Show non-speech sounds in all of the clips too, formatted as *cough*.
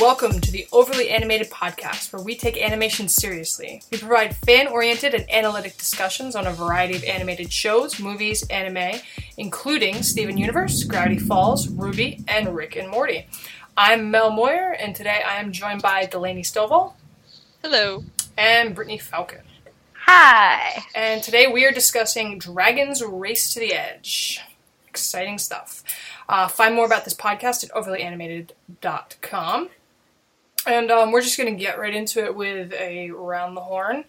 welcome to the Overly Animated Podcast, where we take animation seriously. We provide fan oriented and analytic discussions on a variety of animated shows, movies, anime, including Steven Universe, Gravity Falls, RWBY, and Rick and Morty. I'm Mel Moyer, and today I am joined by Delaney Stovall Hello. and Brittany Falcon. Hi. And today we are discussing Dragons Race to the Edge. Exciting stuff. Uh, find more about this podcast at overlyanimated.com. And um, we're just going to get right into it with a round the horn,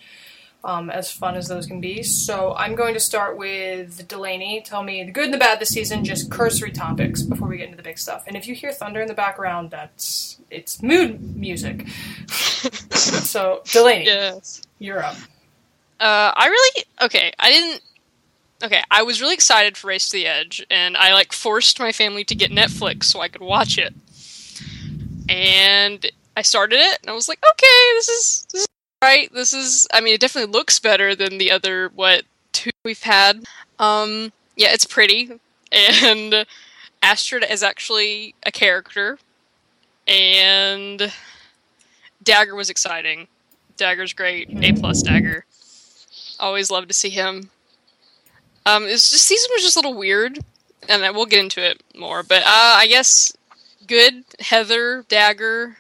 um, as fun as those can be. So I'm going to start with Delaney. Tell me the good and the bad this season, just cursory topics before we get into the big stuff. And if you hear thunder in the background, that's it's mood music. *laughs* so Delaney, Yes. you're up. Uh, I really okay. I didn't. Okay, I was really excited for Race to the Edge, and I like forced my family to get Netflix so I could watch it. And I started it, and I was like, okay, this is this is right. This is. I mean, it definitely looks better than the other what two we've had. Um, yeah, it's pretty, *laughs* and Astrid is actually a character, and Dagur was exciting. Dagur's great. A plus Dagur. Always love to see him. Um, it's just season was just a little weird, and I will get into it more. But uh, I guess good Heather Dagur.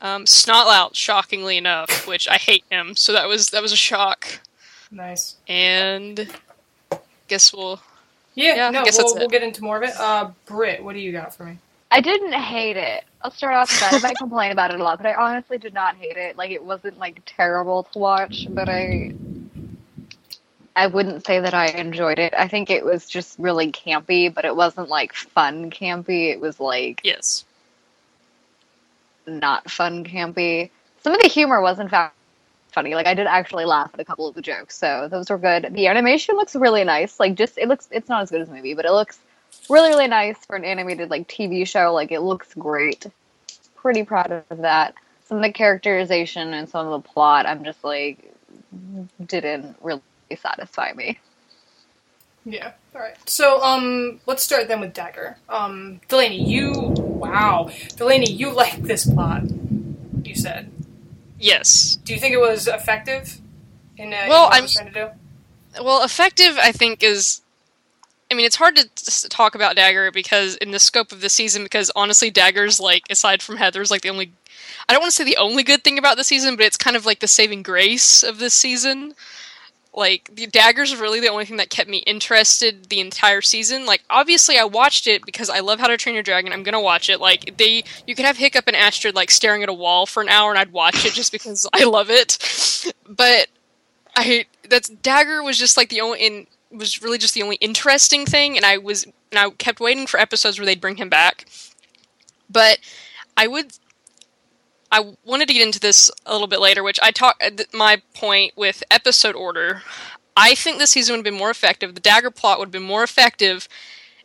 Um, Snotlout, shockingly enough, which I hate him, so that was that was a shock. Nice. And guess we'll Yeah, Yeah, I no, guess we'll, that's we'll get into more of it. Uh, Britt, what do you got for me? I didn't hate it. I'll start off with that. I might *laughs* complain about it a lot, but I honestly did not hate it. Like it wasn't like terrible to watch, but I I wouldn't say that I enjoyed it. I think it was just really campy, but it wasn't like fun campy. It was like yes. Not fun campy. Some of the humor was in fact funny. Like I did actually laugh at a couple of the jokes, so those were good. The animation looks really nice. Like just it looks it's not as good as movie, but it looks really really nice for an animated like TV show. Like it looks great. Pretty proud of that. Some of the characterization and some of the plot, I'm just like didn't really satisfy me. Yeah. All right. So, um, let's start then with Dagur. Um, Delaney, you wow, Delaney, you like this plot. You said. Yes. Do you think it was effective? In, uh, Well, what it I'm- was trying to do. Well, effective, I think, is. I mean, it's hard to talk about Dagur because, in the scope of the season, because honestly, Dagur's, like, aside from Heather's, like, the only. I don't want to say the only good thing about the season, but it's kind of like the saving grace of this season. Like, the Dagur's really the only thing that kept me interested the entire season. Like, obviously, I watched it because I love How to Train Your Dragon. I'm gonna watch it. Like, they. You could have Hiccup and Astrid, like, staring at a wall for an hour, and I'd watch it just because I love it. But I that's Dagur was just like the only in was really just the only interesting thing, and I was and I kept waiting for episodes where they'd bring him back. But I would. I wanted to get into this a little bit later, which I talk uh, th- my point with episode order. I think this season would have been more effective. The Dagur plot would have been more effective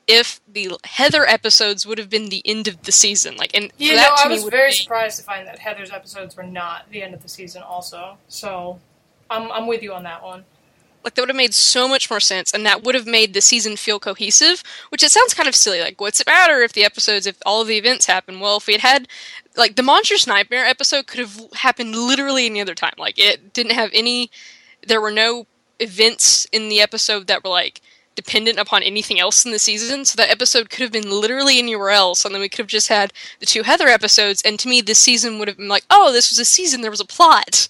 if the Heather episodes would have been the end of the season. Like, and You know, I was very be- surprised to find that Heather's episodes were not the end of the season. Also, so I'm I'm with you on that one. Like that would have made so much more sense, and that would have made the season feel cohesive. Which it sounds kind of silly. Like, what's it matter if the episodes, if all of the events happen? Well, if we had had, like, the Monsters Nightmare episode could have happened literally any other time. Like, it didn't have any. There were no events in the episode that were like dependent upon anything else in the season. So that episode could have been literally anywhere else, and then we could have just had the two Heather episodes. And to me, this season would have been like, oh, this was a season. There was a plot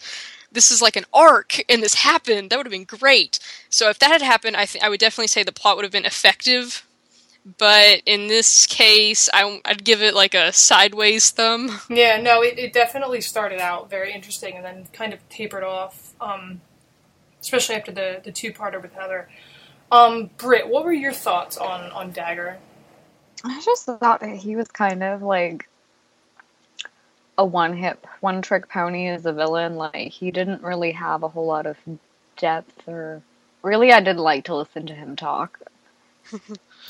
this is like an arc and this happened that would have been great so if that had happened i think i would definitely say the plot would have been effective but in this case I, i'd give it like a sideways thumb *laughs* Yeah, no, it, it definitely started out very interesting and then kind of tapered off, um, especially after the, the two parter with Heather. Um, Britt, what were your thoughts on, on Dagur? I just thought that he was kind of like a one hit, one trick pony as a villain. Like, he didn't really have a whole lot of depth or. Really, I did like to listen to him talk. *laughs*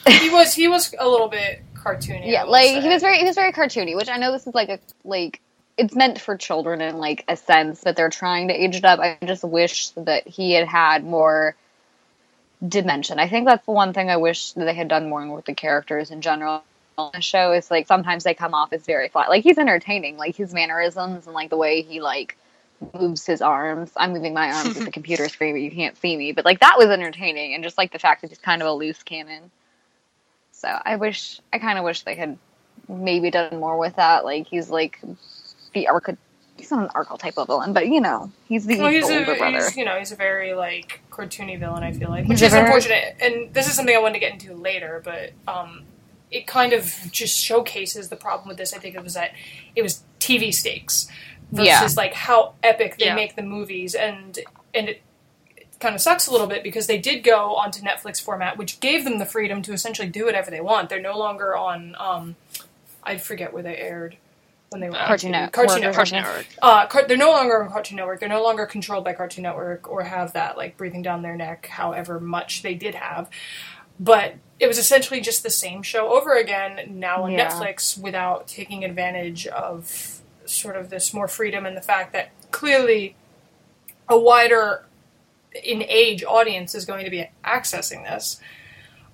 He was he was a little bit cartoony. Yeah, like say. he was very he was very cartoony, which I know this is like a like it's meant for children in like a sense, but they're trying to age it up. I just wish that he had had more dimension. I think that's the one thing I wish that they had done more with the characters in general. On the show is like sometimes they come off as very flat. Like he's entertaining, like his mannerisms and like the way he like moves his arms. I'm moving my arms at the *laughs* computer screen, but you can't see me. But like that was entertaining, and just like the fact that he's kind of a loose cannon. So I wish, I kind of wish they had maybe done more with that. Like he's like the archetype. He's not an archetype of villain, but you know, he's the Well, he's evil a, older brother. he's, you know, he's a very like cartoony villain. I feel like, which a is very- unfortunate. And this is something I wanted to get into later, but um, it kind of just showcases the problem with this. I think it was that it was TV stakes versus Yeah. like how epic they Yeah. make the movies, and and it, it kind of sucks a little bit because they did go onto Netflix format, which gave them the freedom to essentially do whatever they want. They're no longer on. Um, I forget where they aired when they were on Cartoon. Cartoon Cartoon Network. Cartoon Network. Uh, car- they're no longer on Cartoon Network. They're no longer controlled by Cartoon Network or have that like breathing down their neck, however much they did have. But it was essentially just the same show over again now on Yeah. Netflix without taking advantage of sort of this more freedom and the fact that clearly a wider in age audience is going to be accessing this.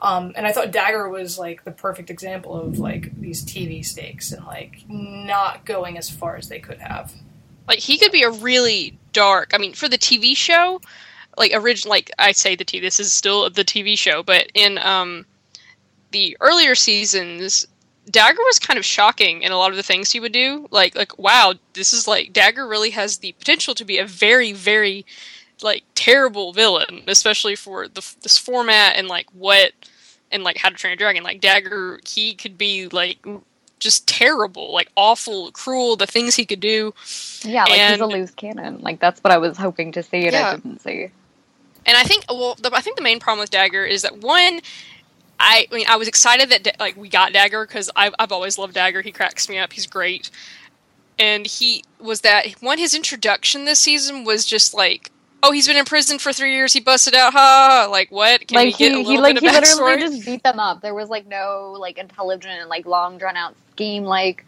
Um, and I thought Dagur was like the perfect example of like these TV stakes and like not going as far as they could have. Like he could be a really dark. I mean, for the TV show, like original, like I say the T. This is still the TV show, but in um the earlier seasons, Dagur was kind of shocking in a lot of the things he would do. Like, like wow, this is like Dagur really has the potential to be a very, very like terrible villain, especially for the this format and like what and like How to Train Your Dragon. Like Dagur, he could be like just terrible, like awful, cruel. The things he could do. Yeah, like he's a loose cannon. Like that's what I was hoping to see, and Yeah. I didn't see. And I think, well, the, I think the main problem with Dagur is that one, I, I mean, I was excited that like we got Dagur because I've, I've always loved Dagur. He cracks me up. He's great. And he was that one. His introduction this season was just like, oh, he's been in prison for three years. He busted out. Ha! Like what? Can like we get he, a he like bit he literally just beat them up. There was like no like intelligent and like long drawn out scheme. Like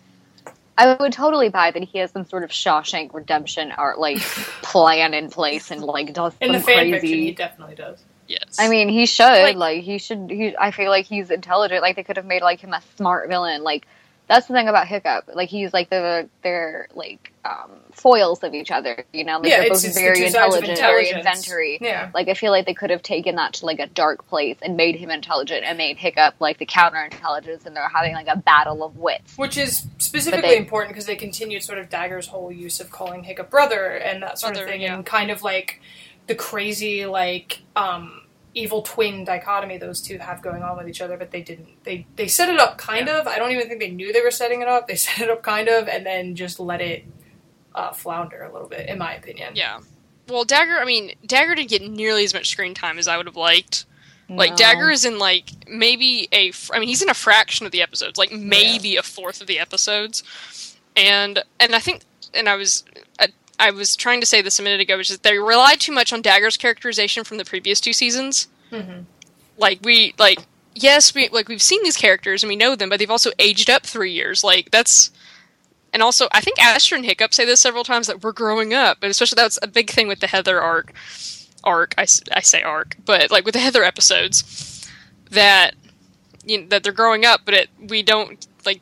I would totally buy that he has some sort of Shawshank Redemption art like *laughs* plan in place and like does In some the fan crazy. fiction, he definitely does. yes. I mean, he should Like- like, he should. He, I feel like he's intelligent. Like they could have made like him a smart villain. Like that's the thing about Hiccup. Like he's like the they're like um, foils of each other. You know, like yeah, they're both it's very the two sides of intelligent, very intelligence. inventory. Yeah. Like I feel like they could have taken that to like a dark place and made him intelligent and made Hiccup like the counter intelligence, and they're having like a battle of wits. Which is specifically they- important because they continued sort of Dagur's whole use of calling Hiccup brother and that sort Brother, of thing, yeah. and kind of like the crazy like um, evil twin dichotomy those two have going on with each other. But they didn't. They they set it up kind of. I don't even think they knew they were setting it up. They *laughs* set it up kind of, and then just let it uh, flounder a little bit, in my opinion. yeah. Well, Dagur. I mean, Dagur didn't get nearly as much screen time as I would have liked. Like Dagur is in like maybe a. fr- I mean, he's in a fraction of the episodes, like maybe a fourth of the episodes, and and I think and I was I, I was trying to say this a minute ago, which is they relied too much on Dagur's characterization from the previous two seasons. Mhm. Like we like yes we like we've seen these characters and we know them, but they've also aged up three years. Like that's. And also, I think Astrid and Hiccup say this several times that we're growing up, but especially that's a big thing with the Heather arc. Arc, I, I say arc, but like with the Heather episodes, that you know, that they're growing up, but it we don't like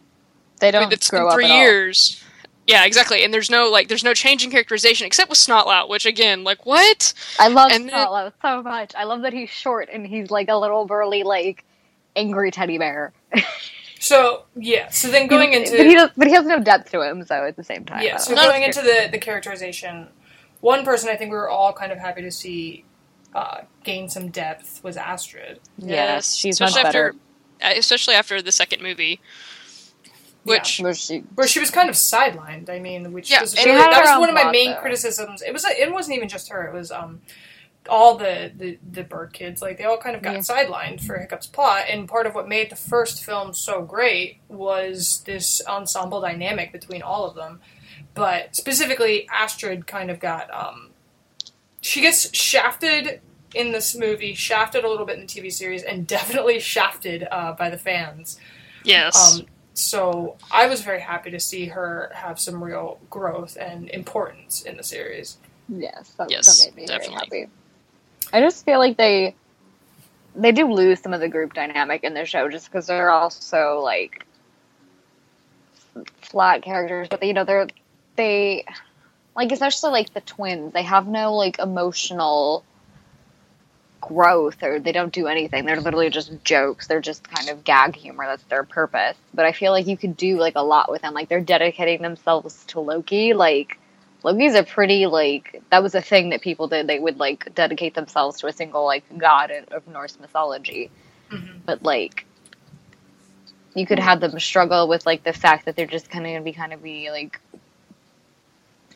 they don't it's grow been up three years. all. Years. Yeah, exactly. And there's no like there's no change in characterization except with Snotlout, which again, like what? I love And then- Snotlout so much. I love that he's short and he's like a little burly, like angry teddy bear. *laughs* So yeah. So then going into but he does, but he has no depth to him. So at the same time, Yeah, I so don't know. going into the, the characterization, one person I think we were all kind of happy to see uh, gain some depth was Astrid. yes, she's much especially better. after uh, especially after the second movie, which Where she, Where she was kind of sidelined. I mean, which Yeah, was really, that was one of my main though. criticisms. It was it wasn't even just her. It was um all the, the the Berk kids. Like they all kind of got Yeah. sidelined for Hiccup's plot. And part of what made the first film so great was this ensemble dynamic between all of them. But specifically, Astrid kind of got um she gets shafted in this movie, shafted a little bit in the TV series, and *laughs* definitely shafted uh, by the fans. yes, Um, so I was very happy to see her have some real growth and importance in the series. yes, that, Yes, that made me definitely. very happy. I just feel like they they do lose some of the group dynamic in the show just because they're all so like flat characters, but they, you know they're they like especially like the twins. They have no like emotional growth or they don't do anything. They're literally just jokes. They're just kind of gag humor. That's their purpose. But I feel like you could do like a lot with them. Like they're dedicating themselves to Loki. Like Loki's a pretty like that was a thing that people did. They would like dedicate themselves to a single like god of Norse mythology. Mhm. But like you could have them struggle with like the fact that they're just kind of gonna be kind of be like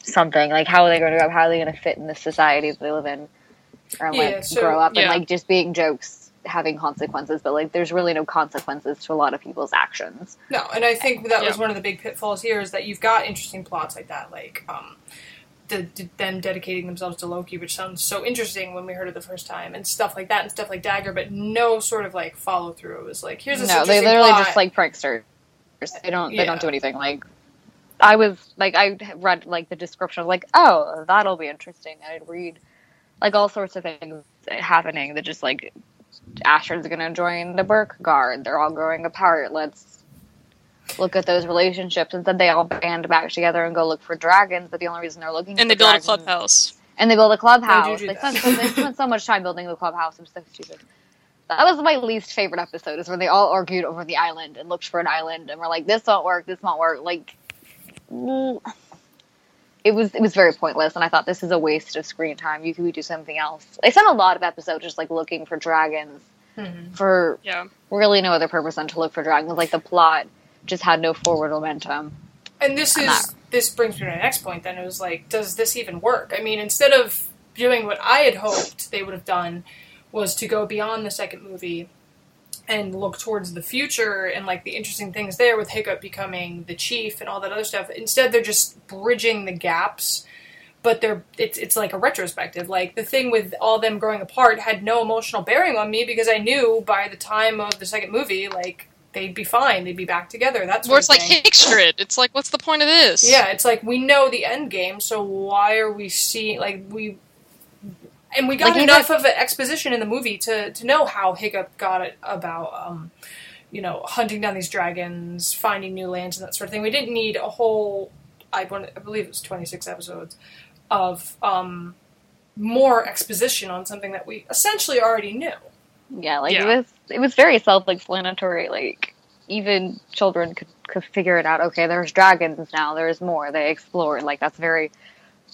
something like how are they going to grow? how are they going to fit in the society that they live in or like Yeah, so- grow up yeah. and like just being jokes having consequences but like there's really no consequences to a lot of people's actions No, and I think that was one of the big pitfalls here is that you've got interesting plots like that, like um, the, the, them dedicating themselves to Loki, which sounds so interesting when we heard it the first time, and stuff like that, and stuff like Dagur, but no sort of like follow through. It was like here's this no they literally plot. just like pranksters they don't they Yeah. don't do anything like i was like i read like the description of like oh that'll be interesting i'd read like all sorts of things happening that just like astrid's gonna join the Berk guard they're all growing apart let's look at those relationships and then they all band back together and go look for dragons but the only reason they're looking and for they build a clubhouse. and they build a clubhouse. do They, that. spent, they *laughs* spent so much time building the clubhouse. I'm so stupid. That was my least favorite episode. Is when they all argued over the island and looked for an island, and were like, "This won't work. This won't work." Like, mm, it was it was very pointless, and I thought this is a waste of screen time. You could do something else. They spent a lot of episodes just like looking for dragons Mhm. for Yeah. really no other purpose than to look for dragons. Like the plot just had no forward momentum. And this I'm is not- this brings me to the next point. Then it was like, does this even work? I mean, instead of doing what I had hoped they would have done, was to go beyond the second movie and look towards the future and like the interesting things there with Hiccup becoming the chief and all that other stuff. Instead, they're just bridging the gaps. But they're it's it's like a retrospective. Like the thing with all them growing apart had no emotional bearing on me because I knew by the time of the second movie, like they'd be fine, they'd be back together. That's Where it's like hatred. It's like, what's the point of this? yeah, it's like we know the end game, so why are we seeing like we and we got Like, you enough of an exposition in the movie to to know how Hiccup got it about um you know hunting down these dragons, finding new lands and that sort of thing. We didn't need a whole I want I believe it was 26 episodes of um more exposition on something that we essentially already knew. Yeah, like Yeah. it was it was very self explanatory. Like even children could could figure it out. Okay, there's dragons now. There's more. They explore. Like that's very,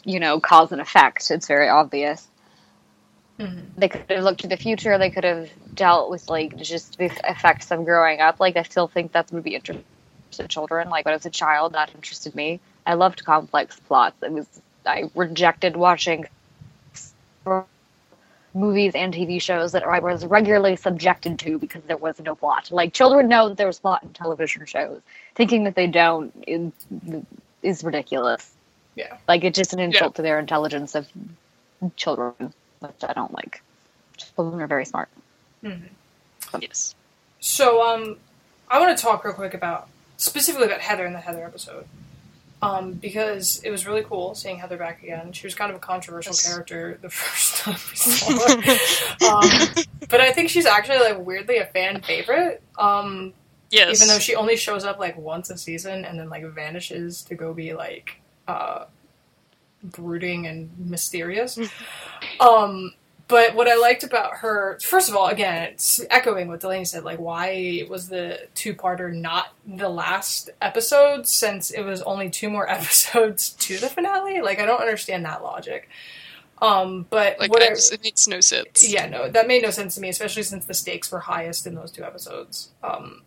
you know, cause and effect. It's very obvious. They could have looked to the future. They could have dealt with like just the effects of growing up. Like I still think that would be interesting to children. Like when I was a child, that interested me. I loved complex plots. It was I rejected watching movies and TV shows that I was regularly subjected to because there was no plot. Like children know that there was plot in television shows. Thinking that they don't is, is ridiculous. Yeah. Like it's just an insult to their intelligence of children, which I don't like. Children are very smart. Yes. So, um, I want to talk real quick about specifically about Heather in the Heather episode, um, because it was really cool seeing Heather back again. She was kind of a controversial Yes. character the *laughs* first time we saw her, um, but I think she's actually like weirdly a fan favorite. Um, Yes. even though she only shows up like once a season and then like vanishes to go be like uh brooding and mysterious um but what i liked about her first of all again it's echoing what delaney said like why was the two-parter not the last episode since it was only two more *laughs* episodes to the finale like i don't understand that logic um but like what I I- it makes no sense. yeah, no, that made no sense to me, especially since the stakes were highest in those two episodes. Um,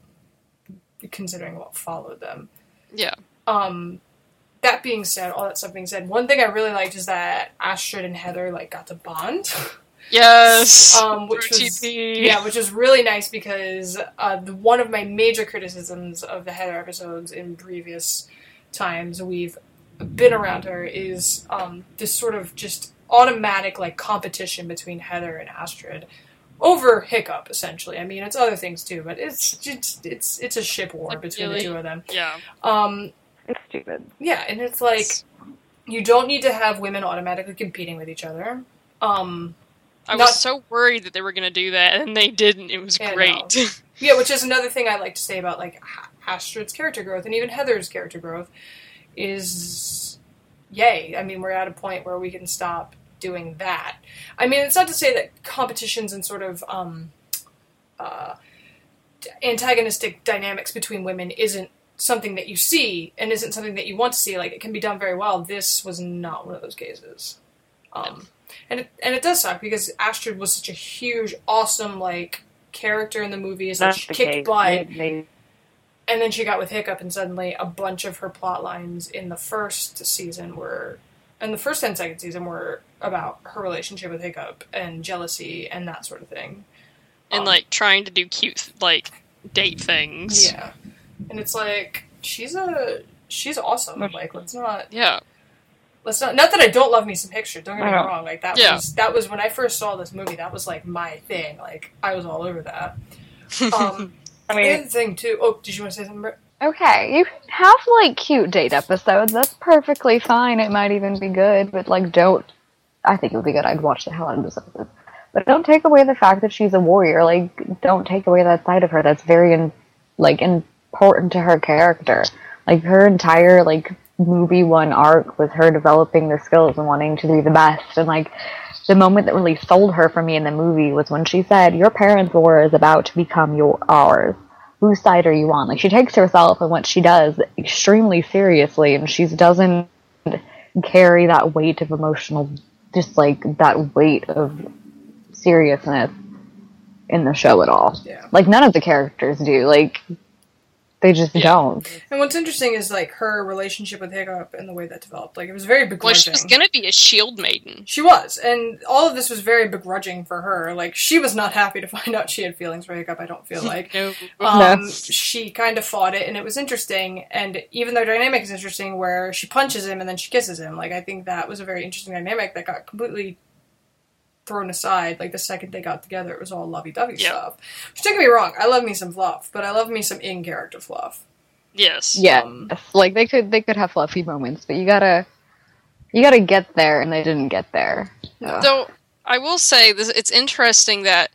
considering what followed them. Yeah. Um, that being said, all that stuff being said, one thing I really liked is that Astrid and Heather like got to bond. *laughs* Yes. Um, which Through was- TP. yeah, which is really nice because uh, the, one of my major criticisms of the Heather episodes in previous times we've been around her is um, this sort of just automatic like competition between Heather and Astrid over Hiccup. Essentially, I mean it's other things too, but it's just it's it's a ship war Like, between really? the two of them. Yeah. Um, stupid. yeah, and it's like you don't need to have women automatically competing with each other. Um, I not- was so worried that they were going to do that, and they didn't. It was Yeah, great. *laughs* Yeah, which is another thing I like to say about like Astrid's character growth and even Heather's character growth is yay. I mean, we're at a point where we can stop doing that. I mean, it's not to say that competitions and sort of um, uh, antagonistic dynamics between women isn't something that you see and isn't something that you want to see. Like it can be done very well. This was not one of those cases. Um, and it, and it does suck because Astrid was such a huge, awesome like character in the movies. Like she kicked case. butt, They- they- and then she got with Hiccup, and suddenly a bunch of her plot lines in the first season were, and the first and second season were about her relationship with Hiccup and jealousy and that sort of thing. and Um, like trying to do cute like date things. Yeah, and it's like she's a she's awesome. Like let's not Yeah. let's not not that I don't love me some picture. Don't get me Yeah. wrong. Like that Yeah. was that was when I first saw this movie. That was like my thing. Like I was all over that. *laughs* Um, I the mean, other thing too. Oh, did you want to say something? Britt? okay, you have like cute date episodes. That's perfectly fine. It might even be good, but like, don't. I think it would be good. I'd watch the hell out of this episode. But don't take away the fact that she's a warrior. Like, don't take away that side of her. That's very, in, like, important to her character. Like, her entire like movie one arc was her developing the skills and wanting to be the best. And like, the moment that really sold her for me in the movie was when she said, "Your parents' war is about to become your ours." whose side are you on? Like she takes herself and what she does extremely seriously, and she doesn't carry that weight of emotional, just like that weight of seriousness in the show at all. Yeah. Like none of the characters do. Like they just Yeah. don't. And what's interesting is like her relationship with Hiccup and the way that developed. Like it was very Well, begrudging. she was gonna be a shield maiden. She was, and all of this was very begrudging for her. Like she was not happy to *laughs* find out she had feelings for Hiccup. I don't feel like. *laughs* No. Um, No. She kind of fought it, and it was interesting. And even their dynamic is interesting, where she punches him and then she kisses him, like I think that was a very interesting dynamic that got completely thrown aside. Like the second they got together, it was all lovey-dovey Yeah. stuff. Which don't get me wrong, I love me some fluff, but I love me some in-character fluff. Yes. Yeah, Um, like they could they could have fluffy moments, but you gotta you gotta get there, and they didn't get there. so, Though I will say this, it's interesting that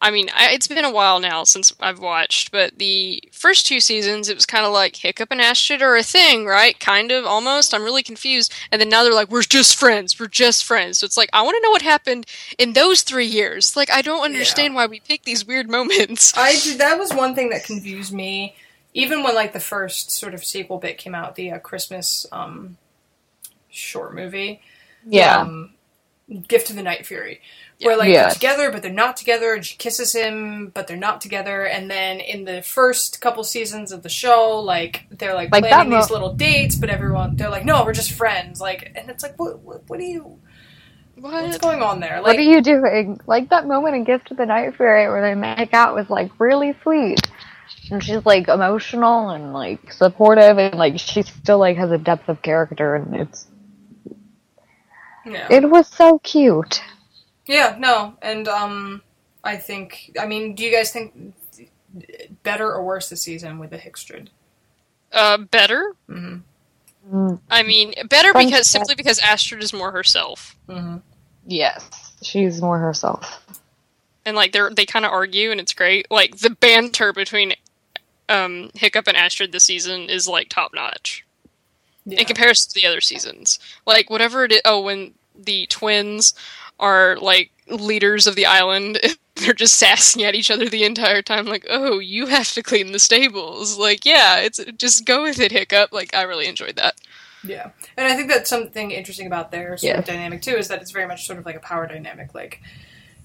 I mean I, it's been a while now since I've watched, but the first two seasons it was kind of like Hiccup and Astrid are a thing, right? Kind of, almost. I'm really confused. And then now they're like, we're just friends. We're just friends. So it's like I want to know what happened in those three years. Like I don't understand why we pick these weird moments. *laughs* I did, that was one thing that confused me, even when like the first sort of sequel bit came out, the uh, Christmas um, short movie, yeah, um, Gift of the Night Fury, where like Yeah. they're together but they're not together, and she kisses him but they're not together, and then in the first couple seasons of the show, like they're like, Like, planning mo- these little dates, but everyone they're like, no, we're just friends, like, and it's like, what, what, what do you, what's going on there? what are you doing? Like that moment in Gift of the Night Fury where they make out was like really sweet. And she's like emotional and like supportive and like she still like has a depth of character and it's yeah. it was so cute. Yeah, no, and um, I think. I mean, do you guys think better or worse this season with the Hiccstrid? Uh, better. Mm-hmm. Mm, I mean, better Fun because simply because Astrid is more herself. Mm-hmm. Yes. She's more herself. and like they're they kind of argue and it's great like the banter between um hiccup and astrid this season is like top notch Yeah. in comparison to the other seasons like whatever it is oh when the twins are like leaders of the island *laughs* they're just sassing at each other the entire time like oh you have to clean the stables like yeah it's just go with it hiccup like i really enjoyed that Yeah, and I think that's something interesting about their sort of dynamic too is that it's very much sort of like a power dynamic. Like,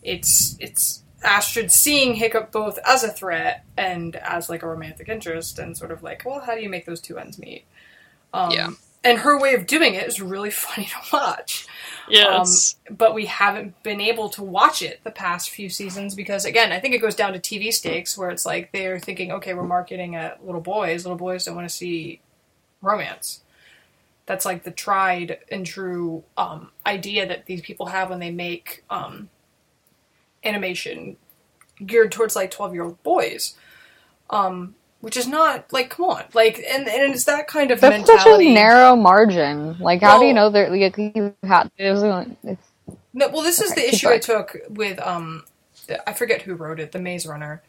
it's it's Astrid seeing Hiccup both as a threat and as like a romantic interest, and sort of like, well, how do you make those two ends meet? Um, Yeah. And her way of doing it is really *laughs* funny to watch. yes. but we haven't been able to watch it the past few seasons because again i think it goes down to tv stakes where it's like they're thinking okay we're marketing at little boys. Little boys don't want to see romance. That's like the tried and true um, idea that these people have when they make um, animation geared towards like 12 year old boys. Um, which is not like come on like and, and it's that kind of That's such a mentality narrow margin. Like, how do you know that like, you had it's No, well, this is the issue. I took with um, I forget who wrote it, the Maze Runner.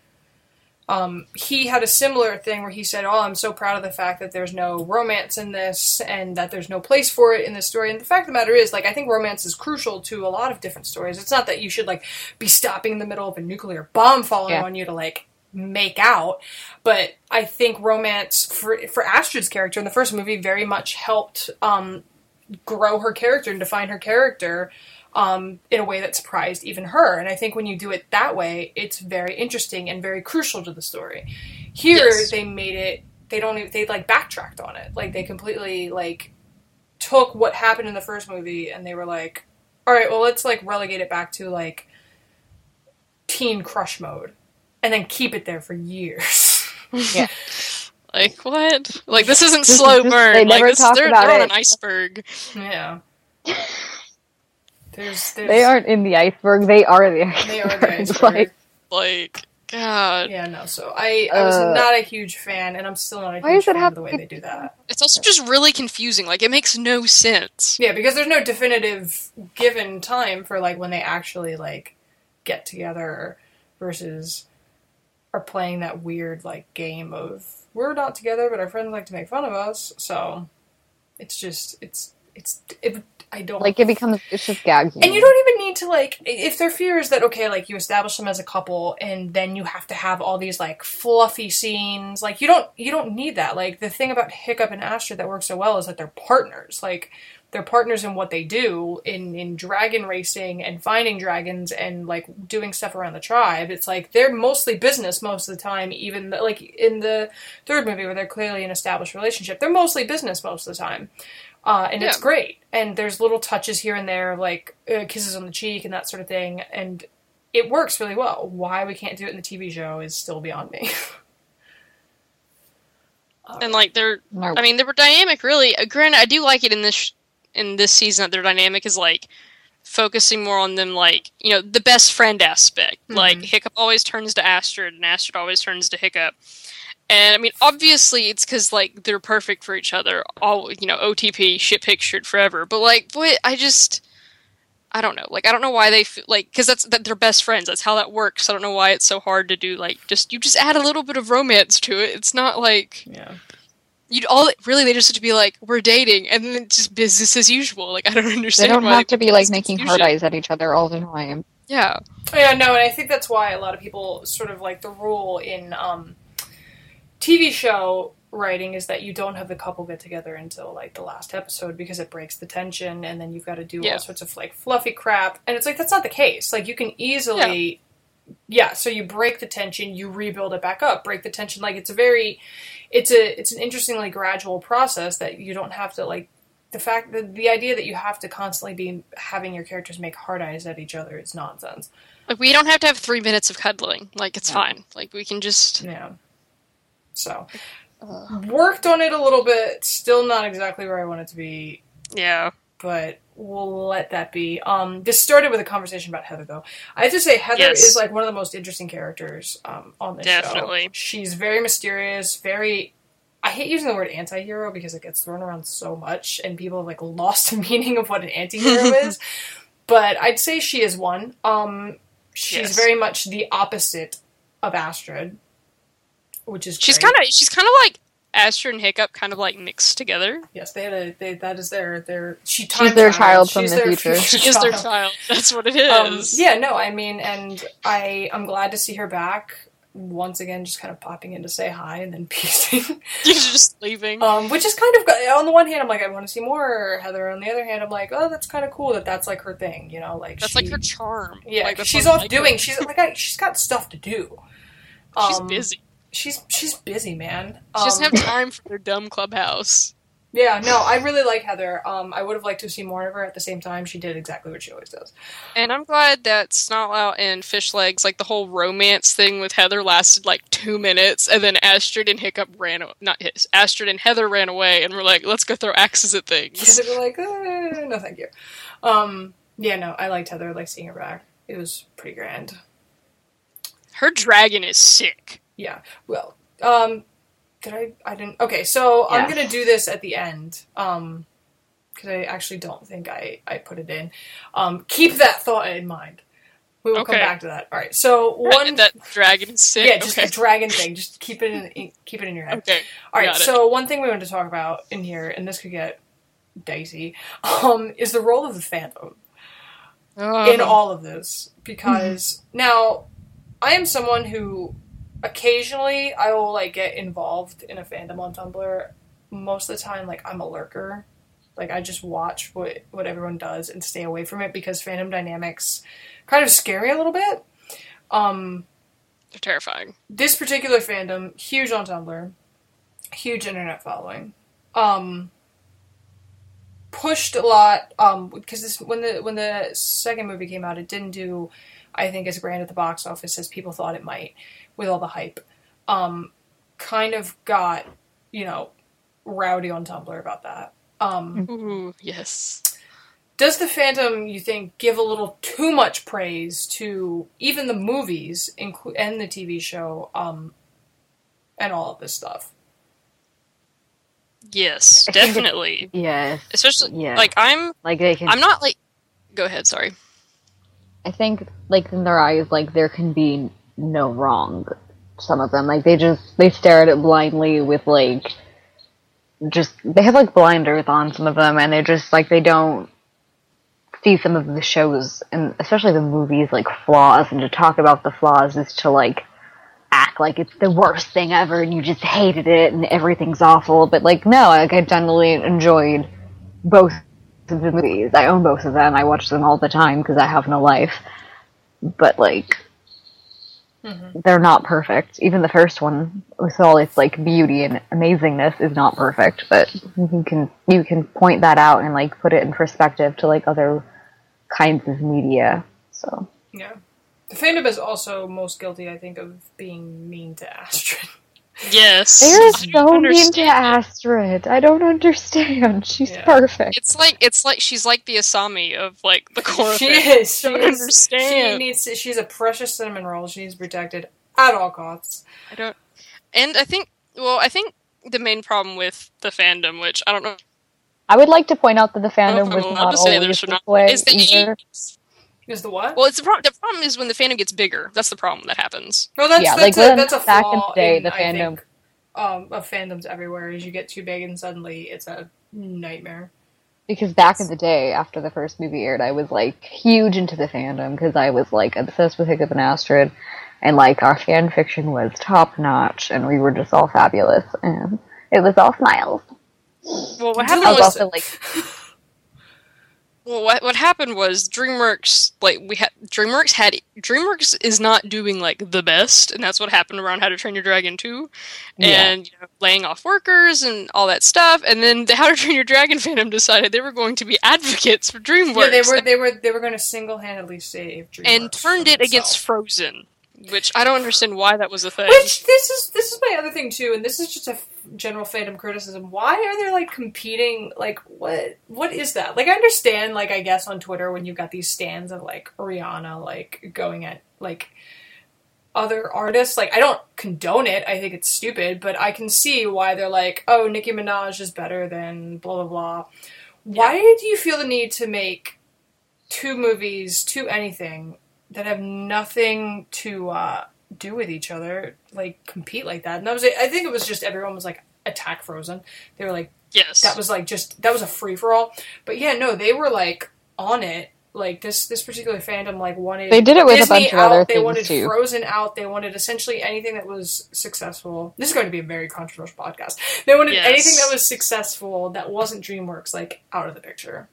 um, he had a similar thing where he said, "Oh, I'm so proud of the fact that there's no romance in this, and that there's no place for it in this story." And the fact of the matter is, like, I think romance is crucial to a lot of different stories. It's not that you should like be stopping in the middle of a nuclear bomb falling Yeah. on you to like make out, but I think romance for for Astrid's character in the first movie very much helped um, grow her character and define her character um, in a way that surprised even her. And I think when you do it that way, it's very interesting and very crucial to the story. Here, Yes. they made it. They don't. Even, they like backtracked on it. Like they completely like took what happened in the first movie and they were like, all right, well, let's like relegate it back to like teen crush mode, and then keep it there for years. *laughs* Yeah. Like what? Like this isn't This is slow just- burn. they like never this, talk they're, about they're on it. an iceberg. yeah. *sighs* There's, there's They aren't in the iceberg. They are the iceberg. They are the *laughs* iceberg. like, Like God. Yeah, no. So I, I was Uh, not a huge fan, and I'm still not a Why huge does it fan have of the way they do that. It's also just really confusing. Like it makes no sense. Yeah, because there's no definitive given time for like when they actually like get together versus are playing that weird like game of we're not together, but our friends like to make fun of us. So it's just it's it's it, I don't like it becomes it's just gags. And you don't even need to like if their fear is that okay, like you establish them as a couple and then you have to have all these like fluffy scenes. Like you don't you don't need that. Like the thing about Hiccup and Astrid that works so well is that they're partners. Like they're partners in what they do in in dragon racing and finding dragons and like doing stuff around the tribe. It's like they're mostly business most of the time. Even the, like in the third movie where they're clearly an established relationship, they're mostly business most of the time uh, and it's great. And there's little touches here and there, like uh, kisses on the cheek and that sort of thing, and it works really well. Why we can't do it in the TV show is still beyond me. *laughs* And like they're No. I mean, they were dynamic, really. Uh, Granted, I do like it in this in this season that their dynamic is like focusing more on them, like you know, the best friend aspect. Mm-hmm. Like Hiccup always turns to Astrid, and Astrid always turns to Hiccup. And I mean, obviously, it's because like they're perfect for each other. All you know, OTP shit pictured forever. But like, what I just. I don't know. Like, I don't know why they f- like because that's that they're best friends. That's how that works. I don't know why it's so hard to do. Like, just you just add a little bit of romance to it. It's not like yeah. You'd all really they just have to be like we're dating and then it's just business as usual like i don't understand. They don't why have to be like making hard eyes at each other all the time. yeah Yeah, no, and I think that's why a lot of people sort of like the rule in um, TV show writing is that you don't have the couple get together until like the last episode because it breaks the tension, and then you've got to do Yeah. all sorts of like fluffy crap, and it's like that's not the case. Like you can easily. Yeah. so you break the tension, you rebuild it back up, break the tension. Like it's a very, it's a it's an interestingly gradual process that you don't have to like the fact that the idea that you have to constantly be having your characters make hard eyes at each other is nonsense. like we don't have to have three minutes of cuddling like it's No. fine like we can just Yeah. So worked on it a little bit. Still not exactly where I want it to be, yeah but we'll let that be. Um, this started with a conversation about Heather, though. I have to say, Heather Yes. is like one of the most interesting characters um, on this show. Definitely. She's very mysterious, very. I hate using the word anti-hero because it gets thrown around so much, and people have like lost *laughs* the meaning of what an anti-hero *laughs* is. But I'd say she is one. Um, she's Yes. very much the opposite of Astrid, which is she's kind of she's kind of like Astrid and Hiccup kind of like mixed together Yes, they had a. They, that is their their. She She's their child from the future. she is their child *laughs* that's what it is. Um, yeah, no, I mean, and I I'm glad to see her back once again, just kind of popping in to say hi and then *laughs* peacing. *laughs* you're just leaving um, which is kind of on the one hand, I'm like, I want to see more Heather. On the other hand, I'm like, oh, that's kind of cool that that's like her thing, you know, like that's she, like her charm Yeah, like, she's off like doing. her. She's like, I, she's got stuff to do. she's Um, busy She's she's busy, man. she doesn't Um, have time for their dumb clubhouse Yeah, no, I really like Heather. Um, I would have liked to see more of her. At the same time, she did exactly what she always does. And I'm glad that Snotlout and Fishlegs, like the whole romance thing with Heather, lasted like two minutes, and then Astrid and Hiccup ran, not his, Astrid and Heather ran away, and we're like, let's go throw axes at Yeah, things. they were like, eh, no, thank you. Um, yeah, no, I liked Heather. I liked seeing her back. It was pretty grand. Her dragon is sick. Yeah. Well, um, did I? I didn't. Okay, so I'm gonna do this at the end. Um, because I actually don't think I I put it in. Um, keep that thought in mind. We will come back to that. All right. So *laughs* one, that dragon sick. yeah, just okay. the dragon thing. Just keep it in, keep it in your head. okay. All right. So one thing we want to talk about in here, and this could get dicey, um, is the role of the fandom Oh. in all of this because now I am someone who occasionally I will like get involved in a fandom on Tumblr. Most of the time, like I'm a lurker. Like I just watch what what everyone does and stay away from it because fandom dynamics kind of scary a little bit. Um, They're terrifying. this particular fandom, huge on Tumblr, huge internet following. Um, pushed a lot um because this when the when the second movie came out, it didn't do, I think, as grand at the box office as people thought it might with all the hype. Um, kind of got you know rowdy on Tumblr about that. Um, Ooh, yes. does the fandom, you think, give a little too much praise to even the movies inclu- and the TV show, um, and all of this stuff? Yes, I think it- definitely. Yes. Especially Yeah. like I'm Like they can. I'm not like Go ahead, sorry. I think, like in their eyes, like there can be no wrong. Some of them, like they just they stare at it blindly with like, just they have like blinders on some of them, and they're just like they don't see some of the shows and especially the movies like flaws, and to talk about the flaws is to like act like it's the worst thing ever, and you just hated it, and everything's awful. But like no, like I generally enjoyed both of the movies. I own both of them. I watch them all the time because I have no life. But like, Mm-hmm. they're not perfect. Even the first one, with all its like beauty and amazingness, is not perfect. But you can you can point that out and like put it in perspective to like other kinds of media. So Yeah. The fandom is also most guilty, I think, of being mean to Astrid. *laughs* Yes. they're I so mean to. Astrid. I don't understand. *laughs* She's Yeah. perfect. It's like it's like she's like the Asami of like the core. she of it. is. She don't is. understand. She needs. To, she's a precious cinnamon roll. She needs protected at all costs. I don't. And I think well, I think the main problem with the fandom, which I don't know I would like to point out that the fandom oh, was not to say always this not, way is that either. She- Is the what? well, it's the problem. The problem is when the fandom gets bigger. That's the problem that happens. Well, that's, Yeah, that's, like, a, when that's a back in the day, in, the fandom- think, um, of fandoms everywhere. Is you get too big and suddenly it's a nightmare. because back in the day after the first movie aired i was like huge into the fandom because i was like obsessed with hiccup and astrid and like our fan fiction was top notch and we were just all fabulous and it was all smiles Well, what happened i was was also like *laughs* Well, what what happened was DreamWorks like we had DreamWorks had DreamWorks is not doing like the best, and that's what happened around How to Train Your Dragon 2, Yeah. and you know, laying off workers and all that stuff. And then the How to Train Your Dragon *laughs* fandom decided they were going to be advocates for DreamWorks, Yeah, they were they were they were going to single handedly save DreamWorks and turned it against. Frozen, which I don't understand why that was a thing. Which this is this is my other thing too, and this is just a general fandom criticism. Why are they like competing? Like what what is that? Like I understand, like I guess on Twitter when you've got these stands of like Rihanna like going at like other artists. Like I don't condone it. I think it's stupid, but I can see why they're like, oh, Nicki Minaj is better than blah blah blah. Why do you feel the need to make two movies, two anything that have nothing to uh, do with each other, like compete like that. And that was. I think it was just everyone was like attack Frozen. They were like yes, that was like just that was a free for all. But yeah, no, they were like on it. Like this this particular fandom like wanted They did it with a Disney bunch of out, other They things, wanted too. Frozen out. They wanted essentially anything that was successful. This is going to be a very controversial podcast. They wanted Yes. anything that was successful that wasn't DreamWorks like out of the picture.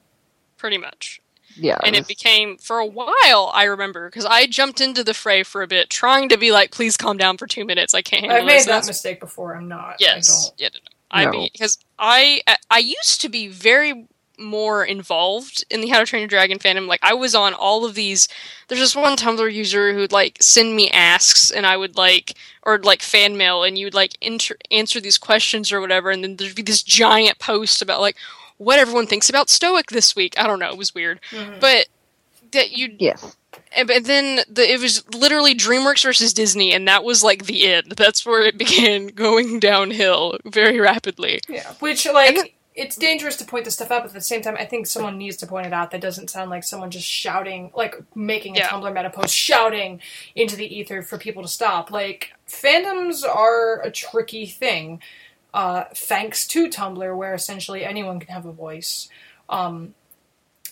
pretty much. Yeah and it became for a while i remember because i jumped into the fray for a bit trying to be like please calm down for two minutes i can't handle I've made this. that That's- mistake before. I'm not. I yes don't. yeah, no, no. i No. mean because i i used to be very more involved in the how to train your dragon fandom like i was on all of these there's this one tumblr user who'd like send me asks and i would like or like fan mail and you would like inter- answer these questions or whatever and then there'd be this giant post about like what everyone thinks about Stoick this week i don't know it was weird Mhm. but that you yes and but then the, it was literally DreamWorks versus Disney, and that was like the end. That's where it *laughs* began going downhill very rapidly. Yeah, which like then- it's dangerous to point this stuff out, but at the same time, I think someone needs to point it out. That doesn't sound like someone just shouting, like making a Yeah. Tumblr meta post, shouting into the ether for people to stop. Like fandoms are a tricky thing, uh, thanks to Tumblr, where essentially anyone can have a voice. Um,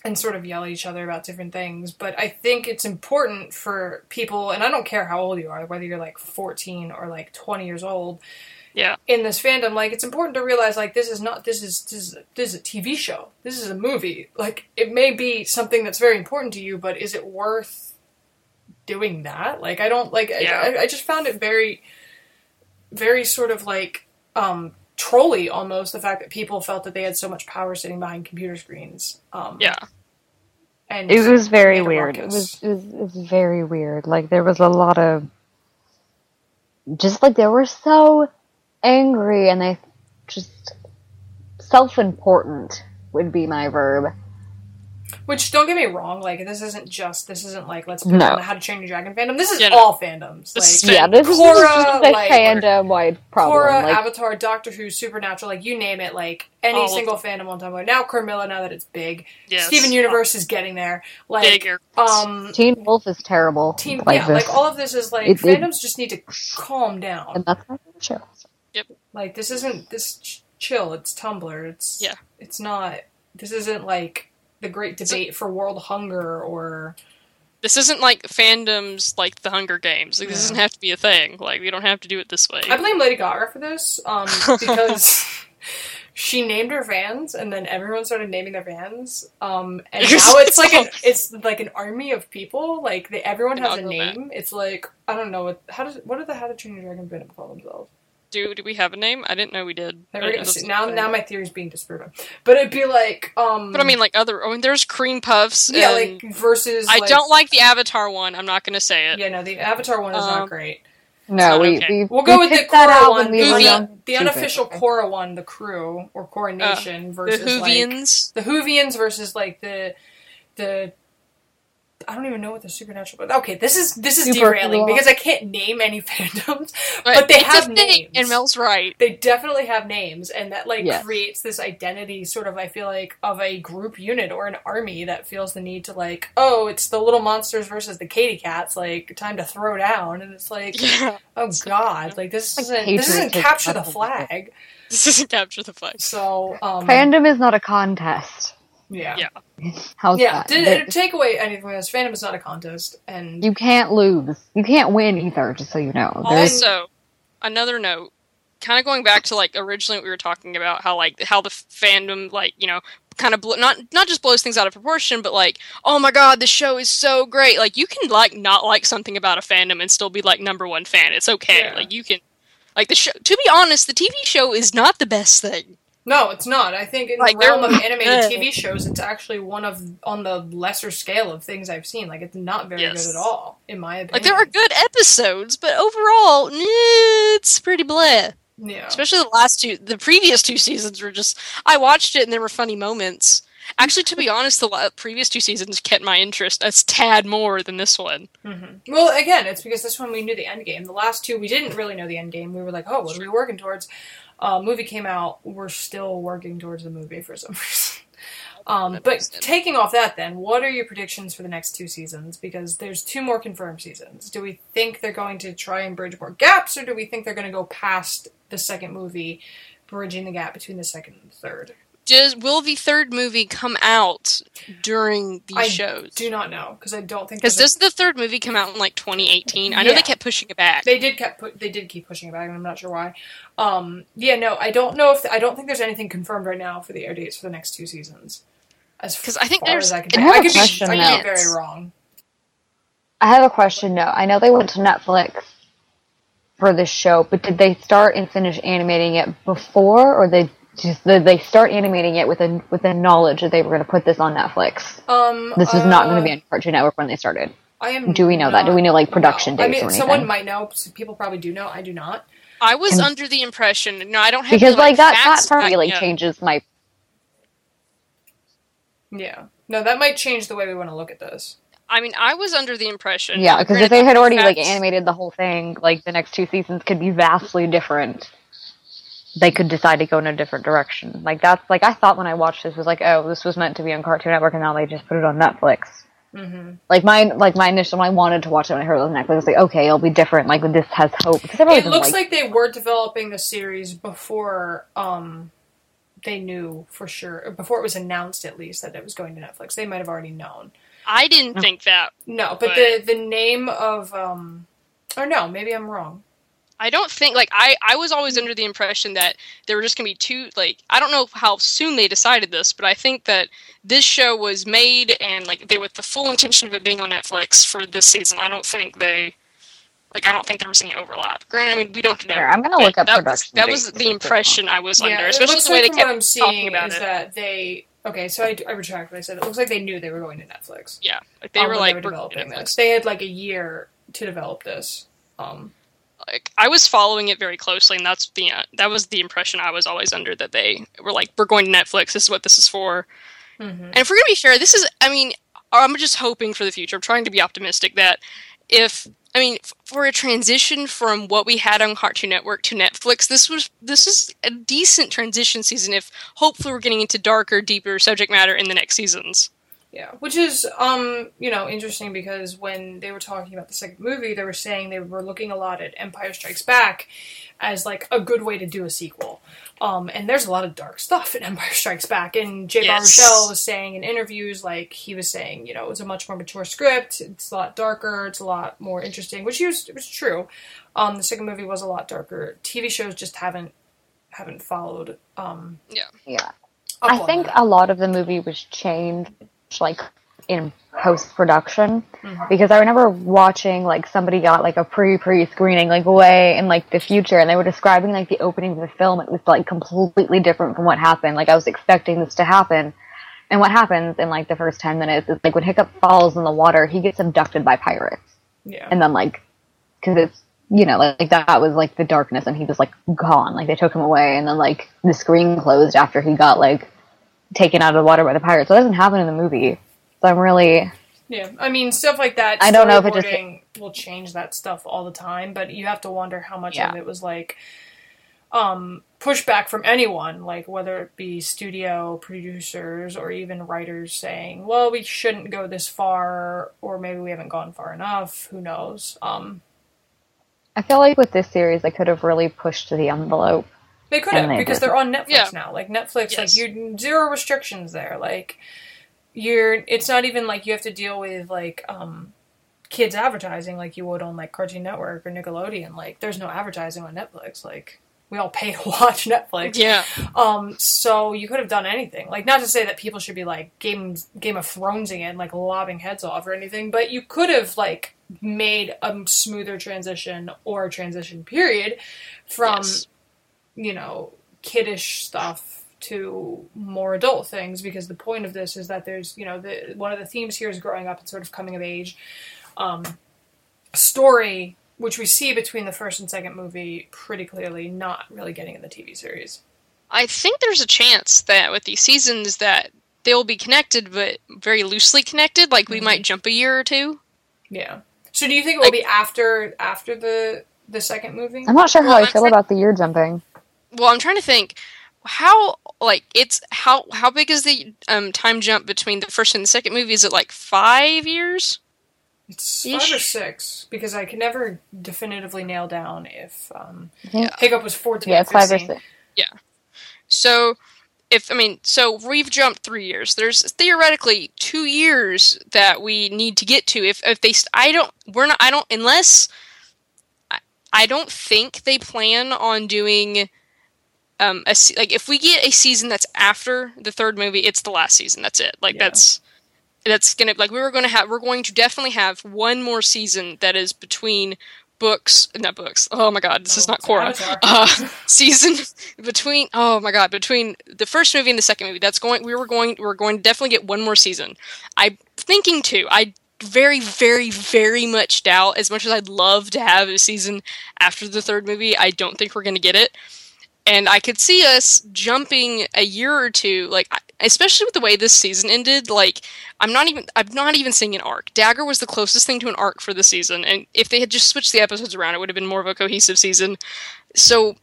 and sort of yell at each other about different things. But I think it's important for people, and I don't care how old you are, whether you're like 14 or like 20 years old, Yeah. in this fandom, like it's important to realize like this is not this is this is this is a TV show. This is a movie. Like it may be something that's very important to you, but is it worth doing that? Like I don't like Yeah. I, I just found it very very sort of like um trolly almost the fact that people felt that they had so much power sitting behind computer screens. Um Yeah. and It was very weird. It was, it was it was very weird. Like there was a lot of just like they were so angry and they just self-important would be my verb. Which don't get me wrong, like this isn't just this isn't like let's put No. on the How to Train Your Dragon fandom. This is Yeah, no. all fandoms. This like is Yeah, this is Korra, just a like- fandom-wide problem. Korra, like, Avatar, Doctor Who, Supernatural, like you name it, like any single fandom on Tumblr. Now Carmilla, now that it's big, Yes. Steven Universe is getting there. Like, Bigger. um, Teen Wolf is terrible. Team, like yeah, this. like all of this is like It- it- fandoms just need to calm down. and that's my favorite show. Like this isn't this ch- chill. It's Tumblr. It's Yeah. It's not. This isn't like the great So- debate for world hunger or This isn't like fandoms like the Hunger Games. Like this doesn't have to be a thing. Like we don't have to do it this way. I blame Lady Gaga for this um, *laughs* because she named her fans, and then everyone started naming their fans. Um, and now it's like an, *laughs* it's like an army of people. Like they, everyone has a I'll go back. name. It's like I don't know what how does what did the How to Train Your Dragon fandom call themselves? Do do we have a name? I didn't know we did. There I we didn't go. know See, this now now my theory is being disproven. But it'd be like um. But I mean, like other. I mean, there's cream puffs. yeah, and like versus. I don't like the Avatar one. I'm not gonna say it. Yeah, no, the Avatar one is not Um, great. No, not we, okay. we We'll go we with the picked Korra one. we The, the- young. the Stupid. unofficial Korra one, the crew or Korra Uh, Nation The versus like Whovians. the Whovians versus like the the I don't even know what the supernatural but okay this is this is Super derailing cool. because I can't name any *laughs* fandoms But, but they have names. And Mel's right. they definitely have names and that like Yes. creates this identity sort of I feel like of a group unit or an army that feels the need to like oh it's the little monsters versus the Katy cats like time to throw down and it's like *laughs* Yeah. oh god like this Like isn't this isn't capture the flag This doesn't capture the flag. so um Fandom is not a contest. Yeah Yeah. How's Yeah, that? did, There- take away anything from this. Fandom is not a contest, and you can't lose. You can't win either. Just so you know. There's- Also, another note, kind of going back to like originally what we were talking about, how like how the fandom like you know kind of blo- not not just blows things out of proportion, but like oh my god, the show is so great. Like you can like not like something about a fandom and still be like number one fan. It's okay. Yeah. Like you can. Like the show, to be honest, the TV show is not the best thing. No, it's not. I think in Like, the realm of they're- *laughs* animated TV shows, it's actually one of on the lesser scale of things I've seen. Like it's not very Yes. good at all, in my opinion. Like there are good episodes, but overall, it's pretty bleh. yeah, Especially the last two, the previous two seasons were just. I watched it and there were funny moments. Actually, to be *laughs* honest, the previous two seasons kept my interest a tad more than this one. hmm Well, again, it's because this one we knew the end game. The last two we didn't really know the end game. We were like, oh, what are we working towards? Uh, movie came out. We're still working towards the movie for some *laughs* reason. Um, but taking off that, then, what are your predictions for the next two seasons? Because there's two more confirmed seasons. Do we think they're going to try and bridge more gaps, or do we think they're going to go past the second movie, bridging the gap between the second and third? Does will the third movie come out during these shows? I shows? Do not know because I don't think Because there's a- does the third movie come out in like 2018? I know Yeah. they kept pushing it back. They did kept put, they did keep pushing it back, and I'm not sure why. Um, yeah, no, I don't know if I don't think there's anything confirmed right now for the air dates for the next two seasons. As 'Cause I think far there's- as I I can, have I a could be, I could be very wrong. I have a question though. I know they went to Netflix for this show, but did they start and finish animating it before, or they just did they start animating it with a with the knowledge that they were going to put this on Netflix? Um, This was not going uh, to be on Cartoon Network when they started. I am. Do we know that? Do we know, like, production no. I mean, or someone might know. so People probably do know. I do not. I was And- under the impression. No, I don't have Because any, like that facts that for me back- like yeah. changes my Yeah. No, that might change the way we want to look at this. I mean, I was under the impression. yeah. Because if they had already like animated the whole thing, like the next two seasons could be vastly different. They could decide to go in a different direction. Like that's like I thought when I watched this was like, oh, this was meant to be on Cartoon Network, and now they just put it on Netflix. Mm-hmm. Like my like my initial when I wanted to watch it when I heard it was on Netflix. I was like, okay, it'll be different. Like this has hope because It looks like, like they were developing the series before um, they knew for sure, before it was announced at least that it was going to Netflix. They might have already known. I didn't think that. No, but But- the the name of um, or no, maybe I'm wrong. I don't think like I I was always under the impression that there were just gonna be two like I don't know how soon they decided this, but I think that this show was made and like they with the full intention of it being on Netflix for this season. I don't think they like I don't think there was any overlap. Granted, I mean we don't know. Here, I'm gonna look up that was, production that was the impression I was under, yeah, it especially looks the way like they from what I'm kept talking seeing about is it. that they. Okay, so I, I retract what I said. It looks like they knew they were going to Netflix. yeah, like they um, were like they were we're developing this. They had like a year to develop this. Um, like I was following it very closely, and that's the uh, that was the impression I was always under that they were like, "We're going to Netflix. This is what this is for." mhm. And if we're gonna be fair, this is I mean, I'm just hoping for the future. I'm trying to be optimistic that if I mean, for a transition from what we had on Cartoon Network to Netflix, this was this is a decent transition season. If hopefully we're getting into darker, deeper subject matter in the next seasons. Yeah, which is um, you know, interesting because when they were talking about the second movie, they were saying they were looking a lot at Empire Strikes Back as like a good way to do a sequel. Um, and there's a lot of dark stuff in *laughs* Empire Strikes Back. And Jay Yes. Baruchel was saying in interviews, like he was saying, you know, it was a much more mature script. It's a lot darker. It's a lot more interesting, which he was was true. Um, the second movie was a lot darker. TV shows just haven't haven't followed. Um, yeah. up I think that. a lot of the movie was changed, like in post production, Mhm. because I remember watching like somebody got like a pre pre screening like way in like the future, and they were describing like the opening of the film. It was like completely different from what happened. Like I was expecting this to happen, and what happens in like the first ten minutes is like when Hiccup falls in the water, he gets abducted by pirates, yeah. and then like because it's you know like, like that was like the darkness, and he was like gone. Like they took him away, and then like the screen closed after he got like taken out of the water by the pirates. So it doesn't happen in the movie. So I'm really Yeah, I mean stuff like that. I don't know if it just- will change that stuff all the time, but you have to wonder how much Yeah. of it was like um, pushback from anyone, like whether it be studio producers or even writers saying, "Well, we shouldn't go this far," or maybe we haven't gone far enough. Who knows? Um, I feel like with this series I could have really pushed the envelope. They could And have they because didn't. they're on Netflix Yeah. now. Like Netflix, Yes. like you zero restrictions there. Like you're, it's not even like you have to deal with like um kids advertising like you would on like Cartoon Network or Nickelodeon. Like there's no advertising on Netflix. Like we all pay to *laughs* watch Netflix. Yeah, Um, so you could have done anything. Like, not to say that people should be like Game Game of Thronesing it, and, like lobbing heads off or anything, but you could have like made a smoother transition or a transition period from Yes. You know kiddish stuff to more adult things because the point of this is that there's you know the one of the themes here is growing up and sort of coming of age um, story which we see between the first and second movie pretty clearly not really getting in the TV series. I think there's a chance that with these seasons that they'll be connected, but very loosely connected. Like we Mhm. might jump a year or two. Yeah. So do you think it will Like- be after after the the second movie? I'm not sure how Well, I feel saying- about the year jumping. Well, I'm trying to think how like it's how how big is the um time jump between the first and the second movie? Is it like five years? It's five or six because I can never definitively nail down if um, I think- Hiccup was fourteen. Yeah, or it's five or 15. six. So if I mean, so we've jumped three years. There's theoretically two years that we need to get to. If if they, I don't, we're not. I don't unless. I, I don't think they plan on doing. Um, a like if we get a season that's after the third movie, it's the last season. That's it. Like Yeah. that's that's gonna like we were gonna have. We're going to definitely have one more season that is between books, not books. Oh my god, this is Oh, not it's Korra *laughs* uh, season between oh my god between the first movie and the second movie that's going we were going we are going to definitely get one more season i'm thinking two i very very very much doubt as much as i'd love to have a season after the third movie i don't think we're going to get it and i could see us jumping a year or two like especially with the way this season ended like i'm not even i'm not even seeing an arc Dagur was the closest thing to an arc for the season and if they had just switched the episodes around it would have been more of a cohesive season so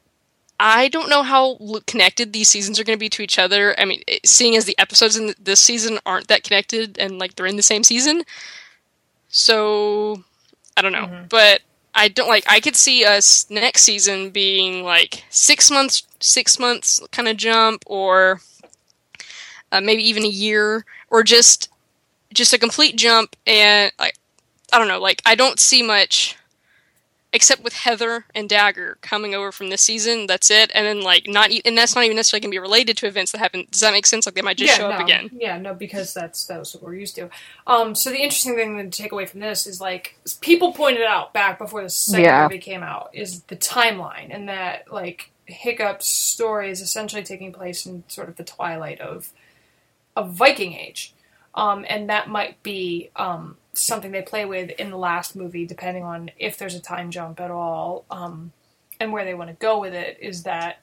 I don't know how connected these seasons are going to be to each other. I mean, seeing as the episodes in this season aren't that connected and like they're in the same season, so I don't know. Mhm. But I don't like. I could see us next season being like six months, six months kind of jump, or uh, maybe even a year, or just just a complete jump. And like, I don't know. Like, I don't see much except with Heather and Dagur coming over from this season. That's it. And then like not, e- and that's not even necessarily gonna be related to events that happen. Does that make sense? Like they might just show up again. Yeah, no, because that's that's what we're used to. Um, so the interesting thing to take away from this is like people pointed out back before the second Yeah. movie came out is the timeline and that like Hiccup's story is essentially taking place in sort of the twilight of of Viking Age, um, and that might be um, something they play with in the last movie, depending on if there's a time jump at all, um, and where they want to go with it. Is that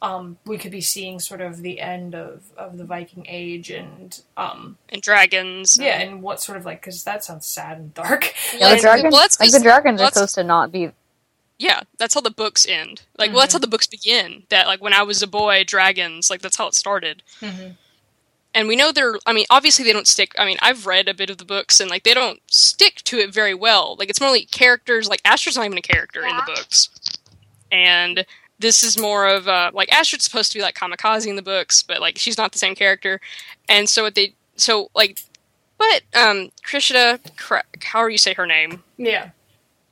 um, we could be seeing sort of the end of, of the Viking Age and um, And dragons. yeah, and what sort of like because that sounds sad and dark. Yeah, *laughs* And- the dragons, well, that's like 'cause- the dragons well, are supposed to not be. Yeah, that's how the books end. Like, well, that's how the books begin. That like when I was a boy, dragons. Like that's how it started. Mhm. And we know they're. I mean, obviously they don't stick. I mean, I've read a bit of the books, and like they don't stick to it very well. Like it's more like characters. Like Astrid's not even a character in the books, and this is more of uh, like Astrid's supposed to be like Camicazi in the books, but like she's not the same character. And so what they so like, but um, Krishna, how do you say her name? Yeah,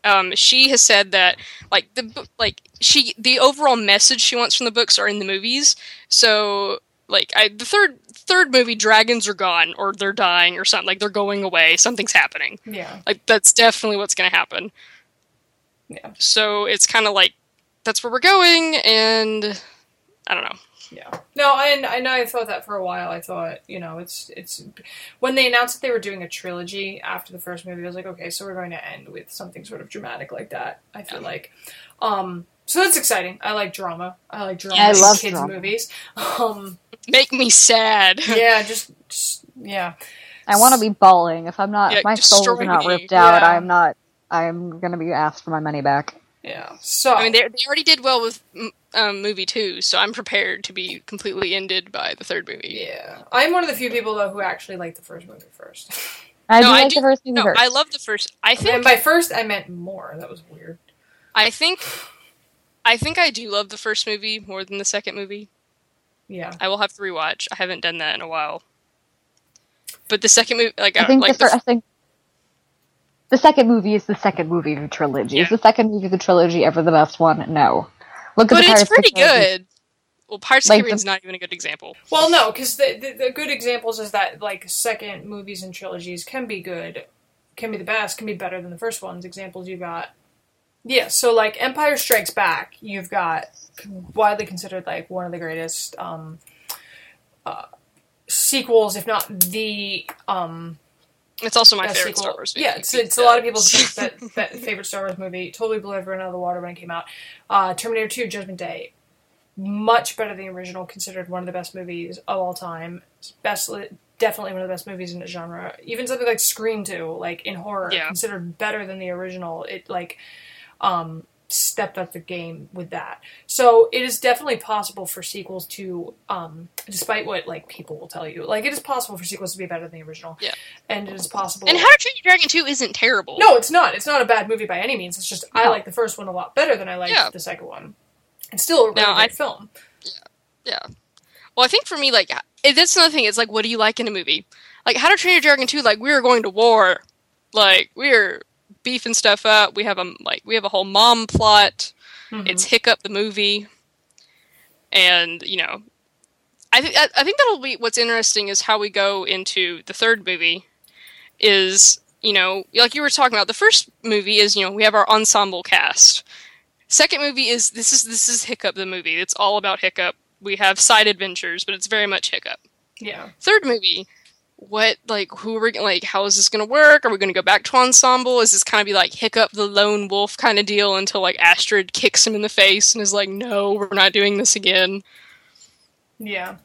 um, she has said that like the like she the overall message she wants from the books are in the movies. So like I, the third third movie, dragons are gone or they're dying or something. Like they're going away. Something's happening. yeah, Like that's definitely what's going to happen. yeah, So it's kind of like that's where we're going, and I don't know. yeah. No, and I know I thought that for a while. I thought you know it's it's when they announced that they were doing a trilogy after the first movie. I was like, okay, so we're going to end with something sort of dramatic like that. I feel like. Um, so that's exciting. I like drama. I like drama. I love kids drama. movies. *laughs* Um, Make me sad. *laughs* yeah, just, just yeah. I want to be bawling. If I'm not, Yeah, if my soul destroy is not me. ripped out, Yeah. I'm not. I'm gonna be asked for my money back. Yeah. So I mean, they they already did well with um, movie two, so I'm prepared to be completely ended by the third movie. yeah, I'm one of the few people though who actually like the first movie first. *laughs* I No, do I like do- the first movie No, first. I love the first. I and think by first I meant more. That was weird. I think I think I do love the first movie more than the second movie. Yeah. I will have to rewatch. I haven't done that in a while. But the second movie, like I uh, think like the, fir- the, I think the second movie is the second movie of the trilogy. Yeah. Is the second movie of the trilogy ever the best one? No. Look at but the it's Pirates of pretty good. Well, Pirates of Like the the- Caribbean's not even a good example. Well, no, because the, the the good examples is that like second movies and trilogies can be good, can be the best, can be better than the first ones. Examples you got. Yeah, so like Empire Strikes Back, you've got widely considered like one of the greatest um, uh, sequels, if not the um, It's also my favorite sequel. Star Wars movie. Yeah, it's, it's a lot of people's *laughs* that, that favorite Star Wars movie. Totally blew everyone out of the water when it came out. Uh, Terminator 2 Judgment Day. Much better than the original, considered one of the best movies of all time. Best, definitely one of the best movies in the genre. Even something like Scream 2, like in horror, Yeah. considered better than the original. It like um, stepped up the game with that. So it is definitely possible for sequels to, um, despite what like people will tell you, like it is possible for sequels to be better than the original. Yeah. and it is possible. And How to Train Your Dragon 2 isn't terrible. No, it's not. It's not a bad movie by any means. It's just I like the first one a lot better than I like Yeah. the second one. It's still a really No, great I- film. Yeah. yeah. Well, I think for me, like, it, that's another thing. It's like, what do you like in a movie? Like, How to Train Your Dragon 2, like, we are going to war. Like, we are beefing stuff up. We have a, like, we have a whole mom plot. Mhm. It's Hiccup the movie. And, you know, I, th- I, I think that'll be what's interesting is how we go into the third movie is, you know, like you were talking about, the first movie is, you know, we have our ensemble cast. Second movie is this is this is Hiccup the movie. It's all about Hiccup. We have side adventures, but it's very much Hiccup. yeah. Third movie, what like who are we like? How is this gonna work? Are we gonna go back to ensemble? Is this kind of be like Hiccup the lone wolf kind of deal until like Astrid kicks him in the face and is like, no, we're not doing this again. Yeah.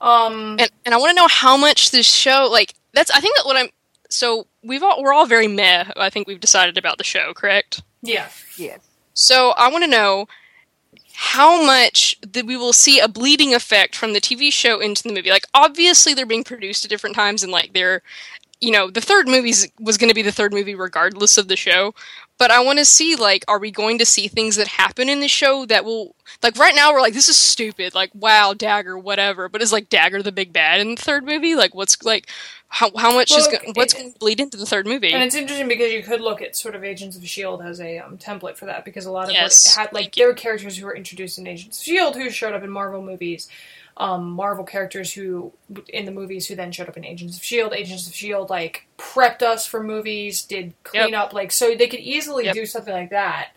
Um And and I want to know how much this show like that's I think that what I'm so we've all we're all very meh. I think we've decided about the show, correct? yeah. yeah So I want to know how much that we will see a bleeding effect from the TV show into the movie. Like obviously they're being produced at different times and like they're you know, the third movie was going to be the third movie regardless of the show, but I want to see like are we going to see things that happen in the show that will like right now we're like this is stupid, like wow, Dagur whatever, but is like Dagur the big bad in the third movie? Like what's like how, how much well, is go- what's going to bleed into the third movie? And it's interesting because you could look at sort of Agents of Shield as a um, template for that because a lot of yes, had like there were characters who were introduced in Agents of Shield who showed up in Marvel movies um, Marvel characters who in the movies who then showed up in Agents of Shield. Agents of Shield like prepped us for movies, did clean yep. up, like so they could easily yep. do something like that.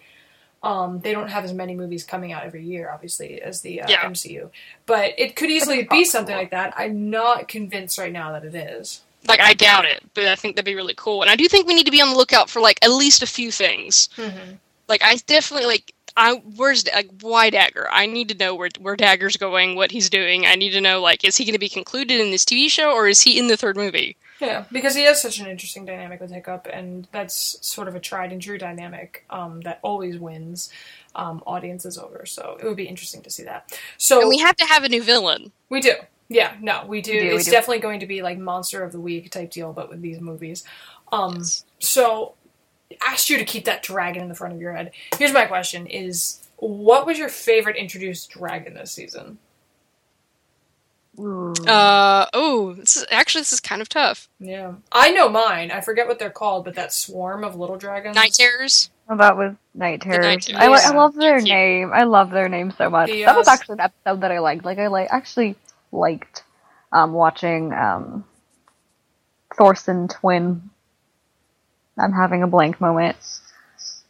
Um, they don't have as many movies coming out every year, obviously, as the uh, yeah. MCU, but it could easily be something like that. I'm not convinced right now that it is. Like I doubt it, but I think that'd be really cool, and I do think we need to be on the lookout for like at least a few things. Mm-hmm. Like I definitely like I where's like why Dagur? I need to know where where Dagur's going, what he's doing. I need to know like is he going to be concluded in this TV show or is he in the third movie? Yeah, because he has such an interesting dynamic with Hiccup, and that's sort of a tried and true dynamic um, that always wins um, audiences over. So it would be interesting to see that. So and we have to have a new villain. We do. Yeah, no, we do. We do it's we do. definitely going to be like monster of the week type deal, but with these movies. Um, yes. So asked you to keep that dragon in the front of your head. Here's my question: Is what was your favorite introduced dragon this season? Uh oh, this is actually this is kind of tough. Yeah, I know mine. I forget what they're called, but that swarm of little dragons. Night terrors. Well, that was night terrors. Night terrors. I, I love their name. I love their name so much. The, uh, that was actually an episode that I liked. Like I like actually liked um, watching um, Thorston twin I'm having a blank moment.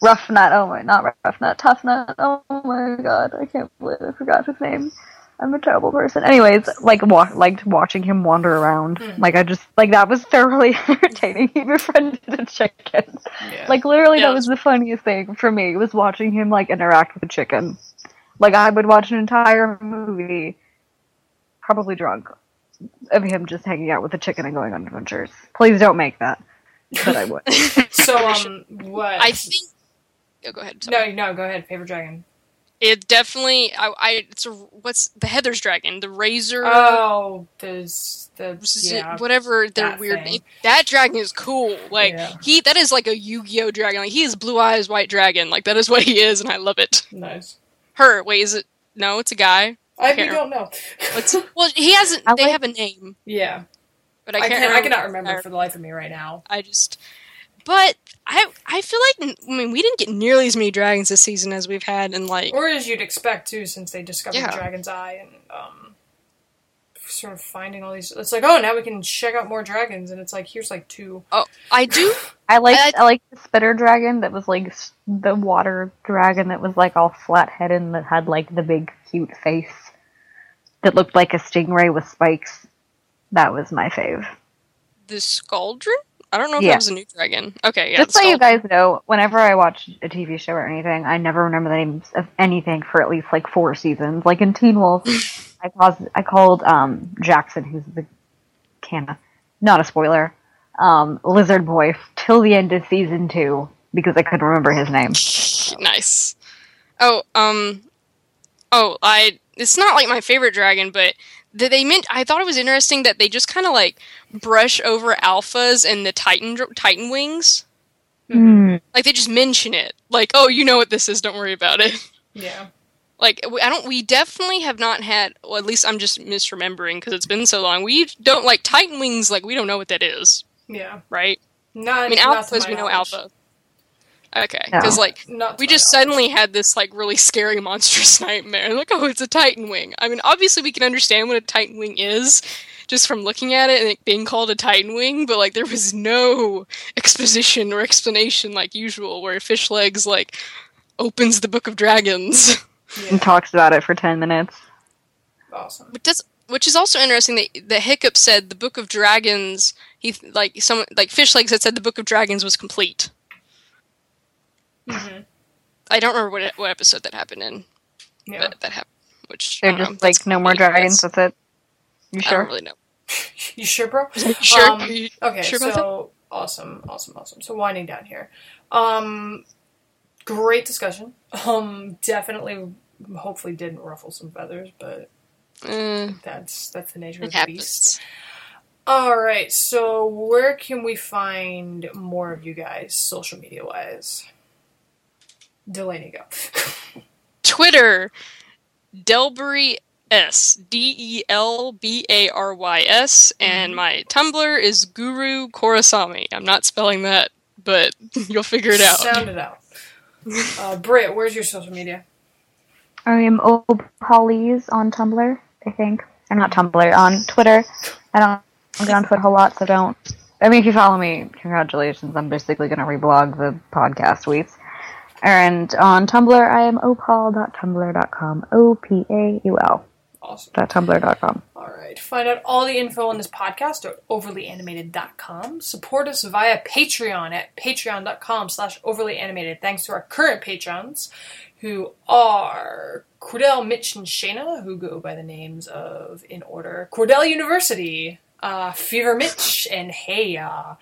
Ruffnut, oh my, not Ruffnut, Tough Nut, oh my god, I can't believe I forgot his name. I'm a terrible person. Anyways, like wa- liked watching him wander around. Mm. Like I just like that was thoroughly *laughs* entertaining. He befriended a chicken. Yeah. Like literally, yeah, that was the funniest thing for me was watching him like interact with a chicken. Like I would watch an entire movie, probably drunk, of him just hanging out with a chicken and going on adventures. Please don't make that but I would. *laughs* so, um, what? I think. Oh, go ahead. Sorry. No, no, go ahead. Favorite dragon. It definitely. I. I it's a. What's the Heather's dragon? The razor. Oh, there's the yeah, whatever their weird name. That dragon is cool. Like yeah. he. That is like a Yu-Gi-Oh dragon. Like he is blue eyes white dragon. Like that is what he is, and I love it. Nice. Her. Wait, is it? No, it's a guy. I, I don't know. What's, *laughs* well, he hasn't. I they like, have a name. Yeah but I can't. I, can, I cannot remember for the life of me right now. I just, but I I feel like I mean we didn't get nearly as many dragons this season as we've had in like or as you'd expect too, since they discovered yeah. dragon's eye and um, sort of finding all these. It's like oh now we can check out more dragons, and it's like here's like two. Oh, I do. I like I, I like the spitter dragon that was like the water dragon that was like all flat headed and that had like the big cute face that looked like a stingray with spikes. That was my fave. The Scauldron? I don't know if yeah. that was a new dragon. Okay, yeah. Just so you guys know, whenever I watch a TV show or anything, I never remember the names of anything for at least like four seasons. Like in Teen Wolf, *laughs* I caused, I called um, Jackson, who's the Canna, not a spoiler, um, Lizard Boy till the end of season two because I couldn't remember his name. *laughs* nice. Oh, um, oh, I. It's not like my favorite dragon, but they meant I thought it was interesting that they just kind of like brush over alphas and the Titan Titan wings. Mm. Like they just mention it. Like, "Oh, you know what this is, don't worry about it." Yeah. Like I don't we definitely have not had well at least I'm just misremembering because it's been so long. We don't like Titan wings like we don't know what that is. Yeah. Right? Not, I mean alphas we know alpha. Okay, because no. like Not we just suddenly had this like really scary *laughs* monstrous nightmare. Like, oh, it's a Titan wing. I mean, obviously we can understand what a Titan wing is just from looking at it and it being called a Titan wing, but like there was no exposition or explanation like usual, where Fishlegs like opens the Book of Dragons *laughs* yeah. and talks about it for ten minutes. Awesome. But does which is also interesting that the Hiccup said the Book of Dragons. He like some like Fishlegs had said the Book of Dragons was complete. Mm-hmm. I don't remember what what episode that happened in. Yeah. that happened. Which they're just know, like no more dragons. That's it. You sure? I don't really know. *laughs* you sure, bro? *laughs* sure. Um, okay, sure so awesome, awesome, awesome. So winding down here. Um, great discussion. Um, definitely hopefully didn't ruffle some feathers, but Eh, that's that's the nature it of the beast. All right, so where can we find more of you guys, social media wise? Delaney, go. *laughs* Twitter, Delbury S D E L B A R Y S, and my Tumblr is Guru Korasami. I'm not spelling that, but *laughs* you'll figure it out. Sound it out. Uh, Britt, where's your social media? I am Pollies on Tumblr, I think. Or not Tumblr, on Twitter. I don't I get on Twitter a whole lot, so don't. I mean, if you follow me, congratulations. I'm basically going to reblog the podcast tweets. And on Tumblr, I am opal.tumblr.com. O P A U L. Awesome. Tumblr.com. All right. Find out all the info on this podcast at overlyanimated.com. Support us via Patreon at patreon.com slash overlyanimated. Thanks to our current patrons, who are Cordell, Mitch, and Shayna, who go by the names of, in order, Cordell University, uh, Fever Mitch, and Heya.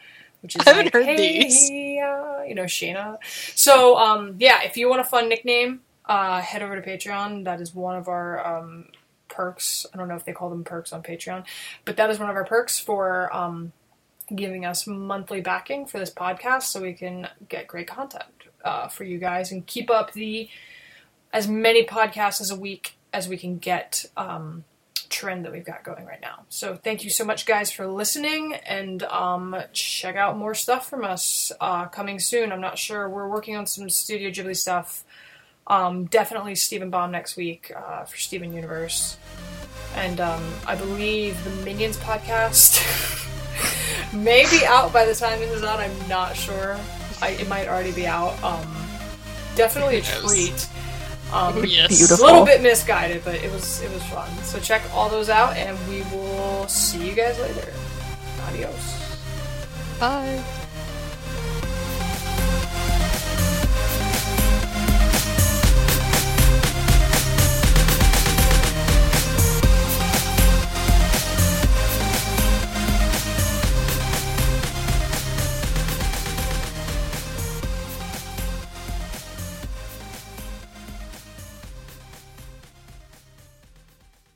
Which is I haven't like, heard hey, these. you know, Shayna. So, um, yeah, if you want a fun nickname, uh, head over to Patreon. That is one of our um, perks. I don't know if they call them perks on Patreon, but that is one of our perks for um, giving us monthly backing for this podcast so we can get great content uh, for you guys and keep up the as many podcasts as a week as we can get um, trend that we've got going right now. So thank you so much, guys, for listening, and um, check out more stuff from us uh, coming soon. I'm not sure. We're working on some Studio Ghibli stuff. Um, definitely Steven Bomb next week uh, for Steven Universe, and um, I believe the Minions podcast *laughs* may be out by the time this is out. I'm not sure. I, it might already be out. Um, definitely a treat. Um, Oh, yes. a little bit misguided, but it was it was fun. So check all those out, and we will see you guys later. Adios. Bye.